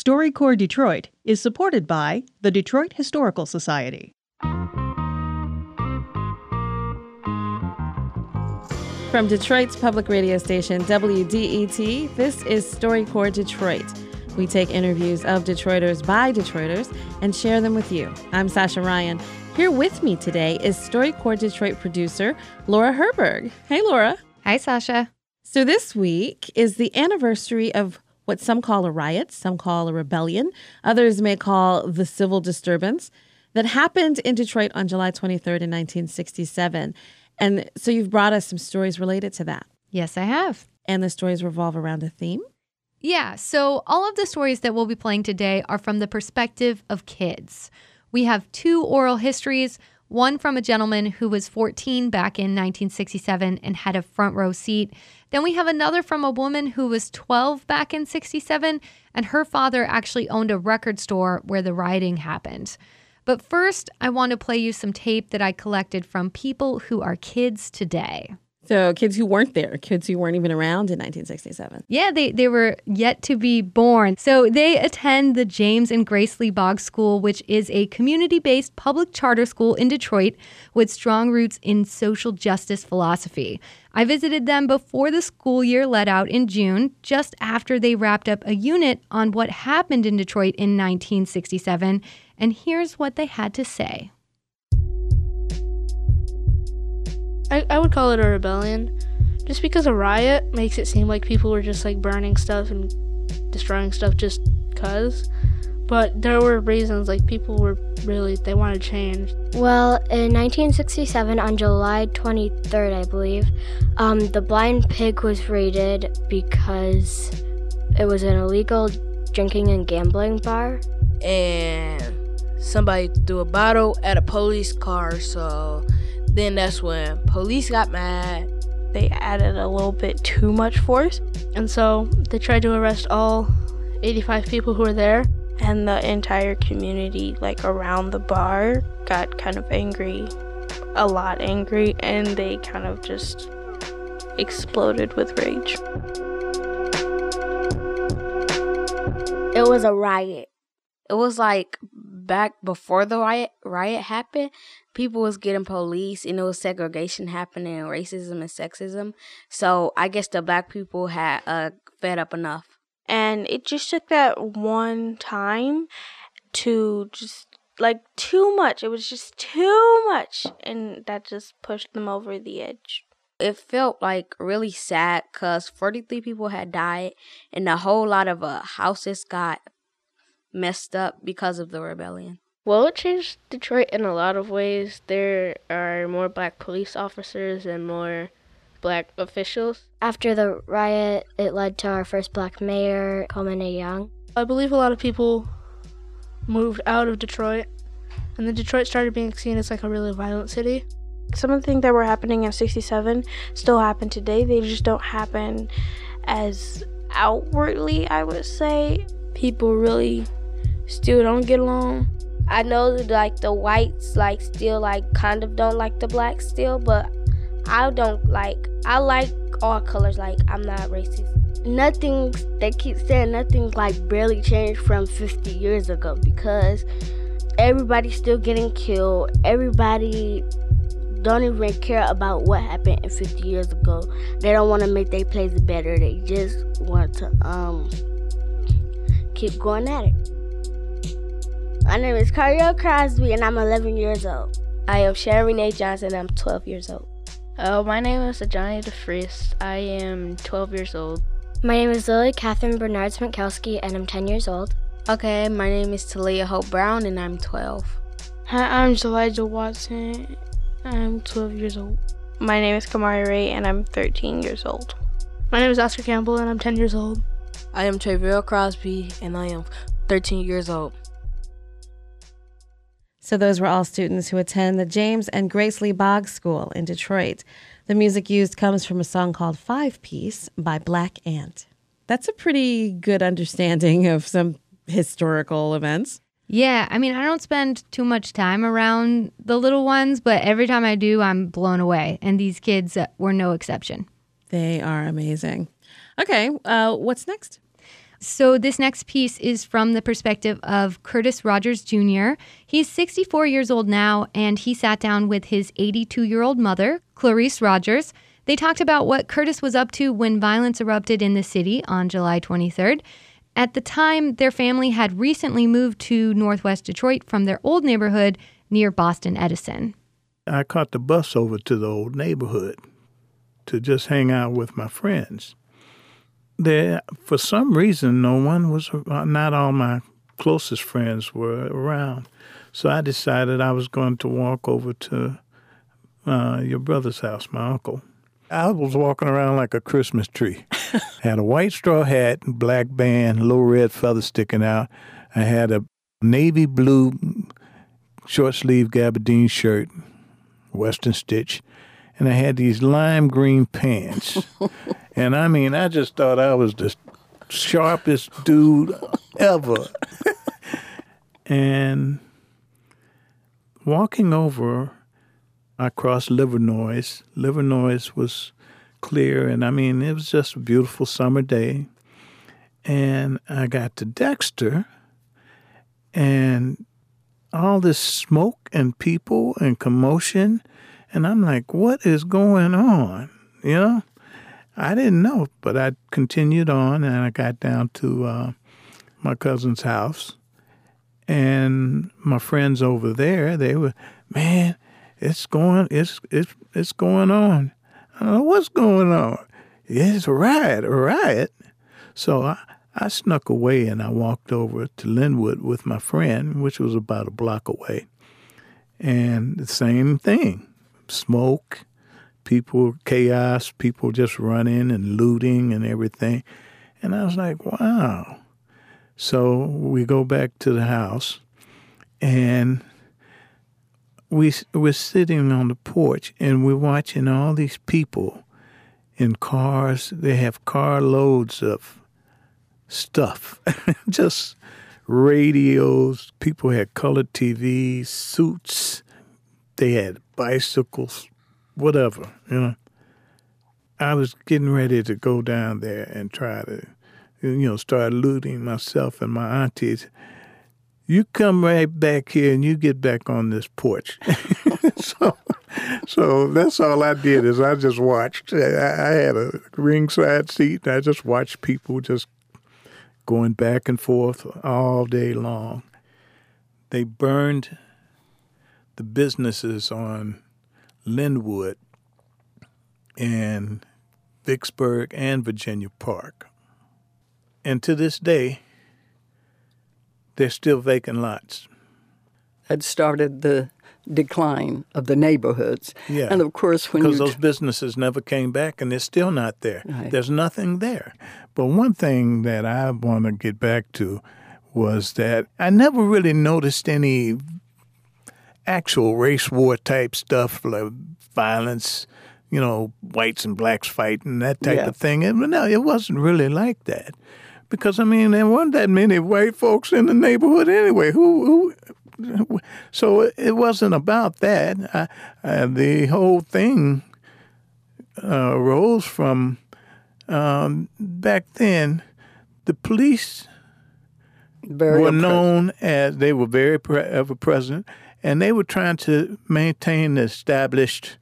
StoryCorps Detroit is supported by the Detroit Historical Society. From Detroit's public radio station, WDET, this is StoryCorps Detroit. We take interviews of Detroiters by Detroiters and share them with you. I'm Sascha Raiyn. Here with me today is StoryCorps Detroit producer Laura Herberg. Hey, Laura. Hi, Sasha. So, this week is the anniversary of what some call a riot, some call a rebellion, others may call the civil disturbance that happened in Detroit on July 23rd in 1967. And so, you've brought us some stories related to that. Yes, I have. And the stories revolve around a theme. Yeah, so all of the stories that we'll be playing today are from the perspective of kids. We have two oral histories one from a gentleman who was 14 back in 1967 and had a front row seat. Then we have another from a woman who was 12 back in 67 and her father actually owned a record store where the rioting happened. But first, I want to play you some tape that I collected from people who are kids today. So kids who weren't there, kids who weren't even around in 1967. Yeah, they, they were yet to be born. So they attend the James and Grace Lee Boggs School, which is a community-based public charter school in Detroit with strong roots in social justice philosophy. I visited them before the school year let out in June, just after they wrapped up a unit on what happened in Detroit in 1967, and here's what they had to say. I, I would call it a rebellion. Just because a riot makes it seem like people were just like burning stuff and destroying stuff just cuz. But there were reasons, like people were really, they wanted change. Well, in 1967, on July 23rd, I believe, um, the Blind Pig was raided because it was an illegal drinking and gambling bar. And somebody threw a bottle at a police car, so then that's when police got mad. They added a little bit too much force. And so they tried to arrest all 85 people who were there. And the entire community, like around the bar, got kind of angry, a lot angry, and they kind of just exploded with rage. It was a riot. It was like back before the riot riot happened, people was getting police and it was segregation happening and racism and sexism. So I guess the black people had uh fed up enough. And it just took that one time to just like too much. It was just too much and that just pushed them over the edge. It felt like really sad cuz 43 people had died and a whole lot of uh, houses got messed up because of the rebellion? Well, it changed Detroit in a lot of ways. There are more black police officers and more black officials. After the riot, it led to our first black mayor, Coleman A. Young. I believe a lot of people moved out of Detroit, and then Detroit started being seen as like a really violent city. Some of the things that were happening in 67 still happen today. They just don't happen as outwardly, I would say. People really still don't get along. I know that like the whites like still like kind of don't like the blacks still, but I don't like I like all colors. Like I'm not racist. Nothing they keep saying nothing's like barely changed from 50 years ago because everybody's still getting killed. Everybody don't even care about what happened 50 years ago. They don't want to make their place better. They just want to um keep going at it. My name is Cario Crosby, and I'm 11 years old. I am Sharon Renee Johnson, and I'm 12 years old. Oh, my name is Johnny DeFries. I am 12 years old. My name is Lily Catherine Bernard Smitkowski, and I'm 10 years old. Okay, my name is Talia Hope Brown, and I'm 12. Hi, I'm Elijah Watson. I'm 12 years old. My name is Kamari Ray, and I'm 13 years old. My name is Oscar Campbell, and I'm 10 years old. I am Travill Crosby, and I am 13 years old. So, those were all students who attend the James and Grace Lee Boggs School in Detroit. The music used comes from a song called Five Piece by Black Ant. That's a pretty good understanding of some historical events. Yeah, I mean, I don't spend too much time around the little ones, but every time I do, I'm blown away. And these kids uh, were no exception. They are amazing. Okay, uh, what's next? So, this next piece is from the perspective of Curtis Rogers Jr. He's 64 years old now, and he sat down with his 82 year old mother, Clarice Rogers. They talked about what Curtis was up to when violence erupted in the city on July 23rd. At the time, their family had recently moved to northwest Detroit from their old neighborhood near Boston Edison. I caught the bus over to the old neighborhood to just hang out with my friends there for some reason no one was not all my closest friends were around. So i decided i was going to walk over to uh, your brother's house my uncle. I was walking around like a christmas tree. Had a white straw hat black band little red feather sticking out. I had a navy blue short sleeve gabardine shirt western stitch and I had these lime green pants. and I mean, I just thought I was the sharpest dude ever. and walking over, I crossed Livernois. Livernois was clear, and I mean, it was just a beautiful summer day. And I got to Dexter, and all this smoke and people and commotion and I'm like, what is going on? You know, I didn't know, but I continued on and I got down to uh, my cousin's house. And my friends over there, they were, man, it's going, it's, it's, it's going on. I don't know what's going on. It's a riot, a riot. So I, I snuck away and I walked over to Linwood with my friend, which was about a block away. And the same thing smoke, people, chaos, people just running and looting and everything. And I was like, wow. So we go back to the house and we, we're sitting on the porch and we're watching all these people in cars. They have car loads of stuff, just radios. People had color TVs, suits. They had bicycles, whatever, you know. I was getting ready to go down there and try to, you know, start looting myself and my aunties. You come right back here and you get back on this porch. so, so that's all I did is I just watched. I, had a ringside seat. And I just watched people just going back and forth all day long. They burned the businesses on Linwood and Vicksburg and Virginia Park. And to this day, they're still vacant lots. Had started the decline of the neighborhoods. Yeah. And of course, when because those businesses never came back, and they're still not there. Right. There's nothing there. But one thing that I want to get back to was that I never really noticed any actual race war type stuff, like violence, you know, whites and blacks fighting, that type Yeah. of thing. And no, it wasn't really like that. Because, I mean, there weren't that many white folks in the neighborhood anyway. Who, who so it- it wasn't about that. I, uh, the whole thing uh, arose from um, back then. The police Very were oppressive. known as they were very ever present, and they were trying to maintain the established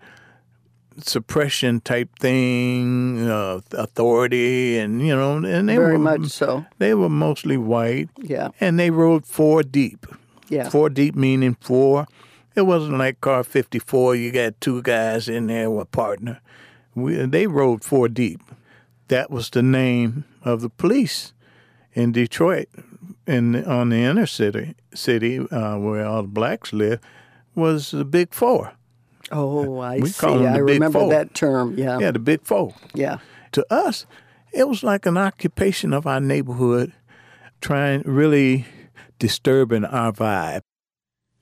suppression type thing, uh, authority, and you know, and they Very were much so. They were mostly white, Yeah. and they rode four deep. Yeah. four deep meaning four. It wasn't like car fifty four. You got two guys in there with a partner. We, they rode four deep. That was the name of the police in Detroit, in on the inner city, city uh, where all the blacks live, was the Big Four. Oh, I We see. I remember Four. that term. Yeah. Yeah, the Big Four. Yeah. To us, it was like an occupation of our neighborhood, trying really disturbing our vibe.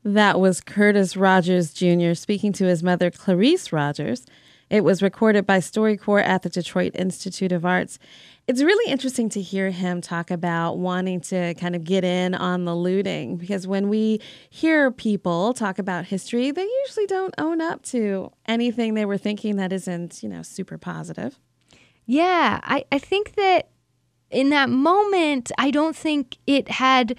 That was Curtis Rogers Jr. speaking to his mother, Clarice Rogers. It was recorded by StoryCorps at the Detroit Institute of Arts. It's really interesting to hear him talk about wanting to kind of get in on the looting because when we hear people talk about history, they usually don't own up to anything they were thinking that isn't, you know, super positive. Yeah, I, I think that in that moment, I don't think it had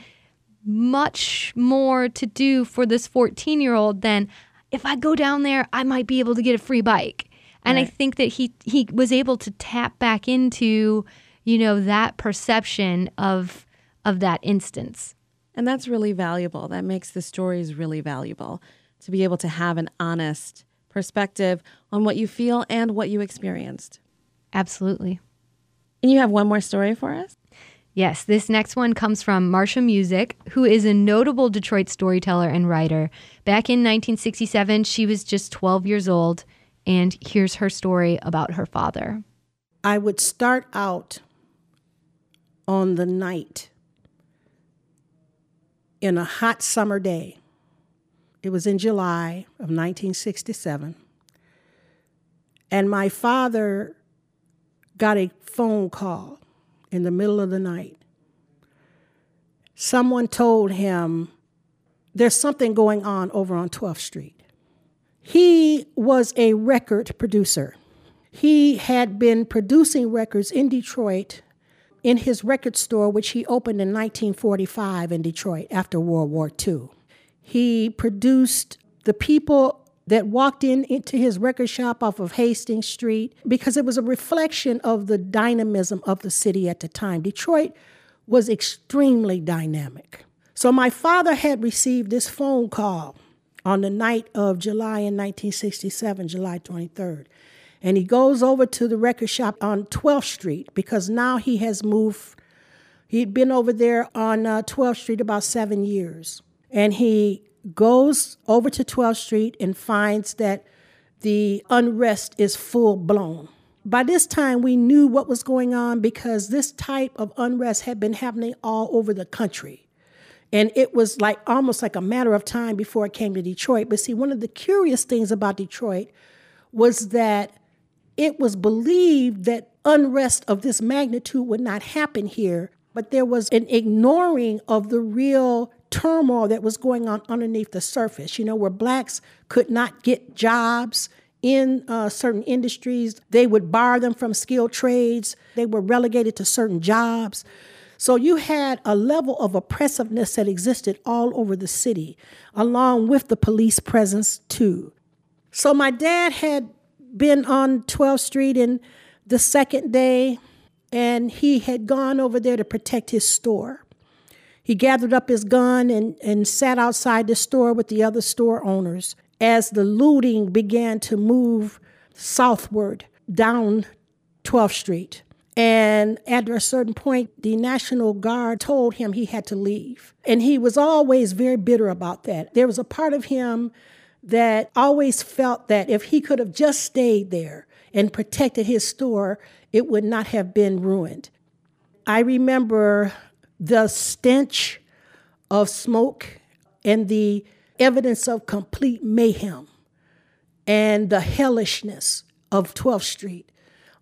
much more to do for this 14 year old than if I go down there, I might be able to get a free bike. And right. I think that he he was able to tap back into, you know, that perception of of that instance. And that's really valuable. That makes the stories really valuable to be able to have an honest perspective on what you feel and what you experienced. Absolutely. And you have one more story for us? Yes, this next one comes from Marsha Music, who is a notable Detroit storyteller and writer. Back in 1967, she was just 12 years old, and here's her story about her father. I would start out on the night in a hot summer day. It was in July of 1967. And my father got a phone call in the middle of the night. Someone told him there's something going on over on 12th Street. He was a record producer. He had been producing records in Detroit in his record store, which he opened in 1945 in Detroit after World War II. He produced the people that walked in into his record shop off of Hastings Street because it was a reflection of the dynamism of the city at the time. Detroit was extremely dynamic. So my father had received this phone call on the night of July in 1967, July 23rd. And he goes over to the record shop on 12th Street because now he has moved. He'd been over there on uh, 12th Street about seven years. And he goes over to 12th Street and finds that the unrest is full blown. By this time, we knew what was going on because this type of unrest had been happening all over the country. And it was like almost like a matter of time before it came to Detroit. But see, one of the curious things about Detroit was that it was believed that unrest of this magnitude would not happen here, but there was an ignoring of the real turmoil that was going on underneath the surface, you know, where blacks could not get jobs in uh, certain industries. They would bar them from skilled trades, they were relegated to certain jobs. So you had a level of oppressiveness that existed all over the city, along with the police presence, too. So my dad had been on 12th Street in the second day, and he had gone over there to protect his store. He gathered up his gun and, and sat outside the store with the other store owners as the looting began to move southward down 12th Street. And at a certain point, the National Guard told him he had to leave. And he was always very bitter about that. There was a part of him that always felt that if he could have just stayed there and protected his store, it would not have been ruined. I remember the stench of smoke and the evidence of complete mayhem and the hellishness of 12th Street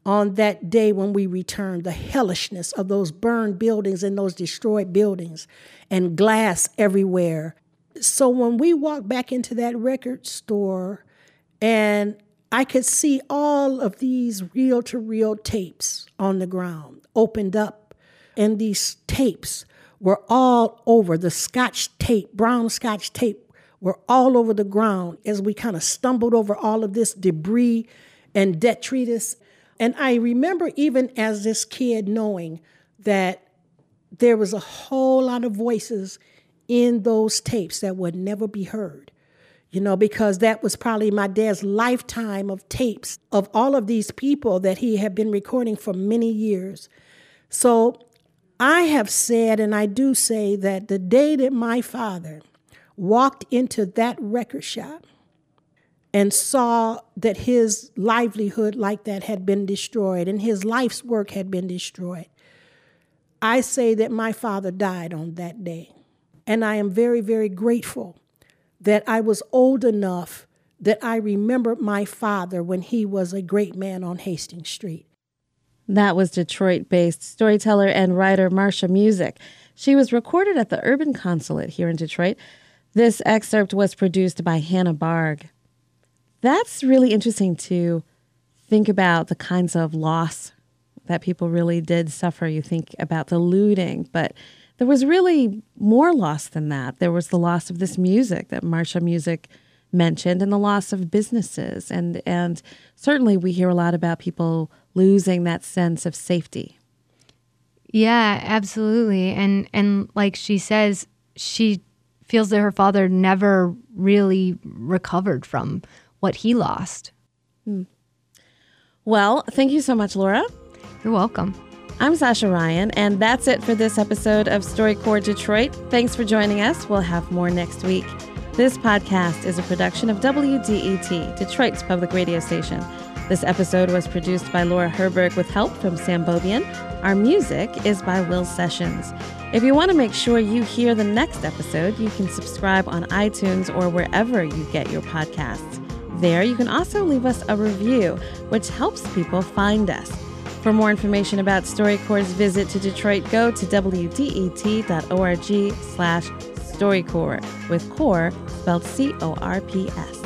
on that day when we returned, the hellishness of those burned buildings and those destroyed buildings and glass everywhere. So when we walked back into that record store and I could see all of these reel to reel tapes on the ground opened up and these tapes were all over the scotch tape, brown scotch tape, were all over the ground as we kind of stumbled over all of this debris and detritus. And I remember, even as this kid, knowing that there was a whole lot of voices in those tapes that would never be heard. You know, because that was probably my dad's lifetime of tapes of all of these people that he had been recording for many years. So I have said, and I do say, that the day that my father walked into that record shop and saw that his livelihood like that had been destroyed and his life's work had been destroyed, I say that my father died on that day. And I am very, very grateful that I was old enough that I remember my father when he was a great man on Hastings Street. That was Detroit based storyteller and writer Marsha Music. She was recorded at the Urban Consulate here in Detroit. This excerpt was produced by Hannah Barg. That's really interesting to think about the kinds of loss that people really did suffer. You think about the looting, but there was really more loss than that. There was the loss of this music that Marsha Music mentioned and the loss of businesses and and certainly we hear a lot about people losing that sense of safety. Yeah, absolutely. And and like she says, she feels that her father never really recovered from what he lost. Hmm. Well, thank you so much, Laura. You're welcome. I'm Sascha Raiyn, and that's it for this episode of StoryCorps Detroit. Thanks for joining us. We'll have more next week. This podcast is a production of WDET, Detroit's public radio station. This episode was produced by Laura Herberg with help from Sam Bobian. Our music is by Will Sessions. If you want to make sure you hear the next episode, you can subscribe on iTunes or wherever you get your podcasts. There, you can also leave us a review, which helps people find us. For more information about StoryCorps' visit to Detroit, go to wdet.org slash StoryCorps, with core spelled C-O-R-P-S.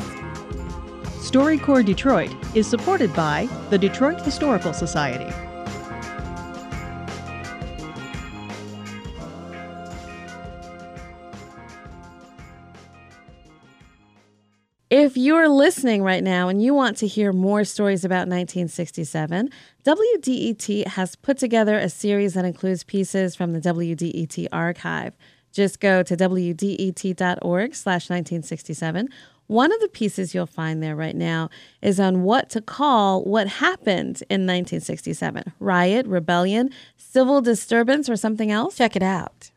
StoryCorps Detroit is supported by the Detroit Historical Society. If you're listening right now and you want to hear more stories about 1967, WDET has put together a series that includes pieces from the WDET archive. Just go to wdet.org slash 1967. One of the pieces you'll find there right now is on what to call what happened in 1967 riot, rebellion, civil disturbance, or something else. Check it out.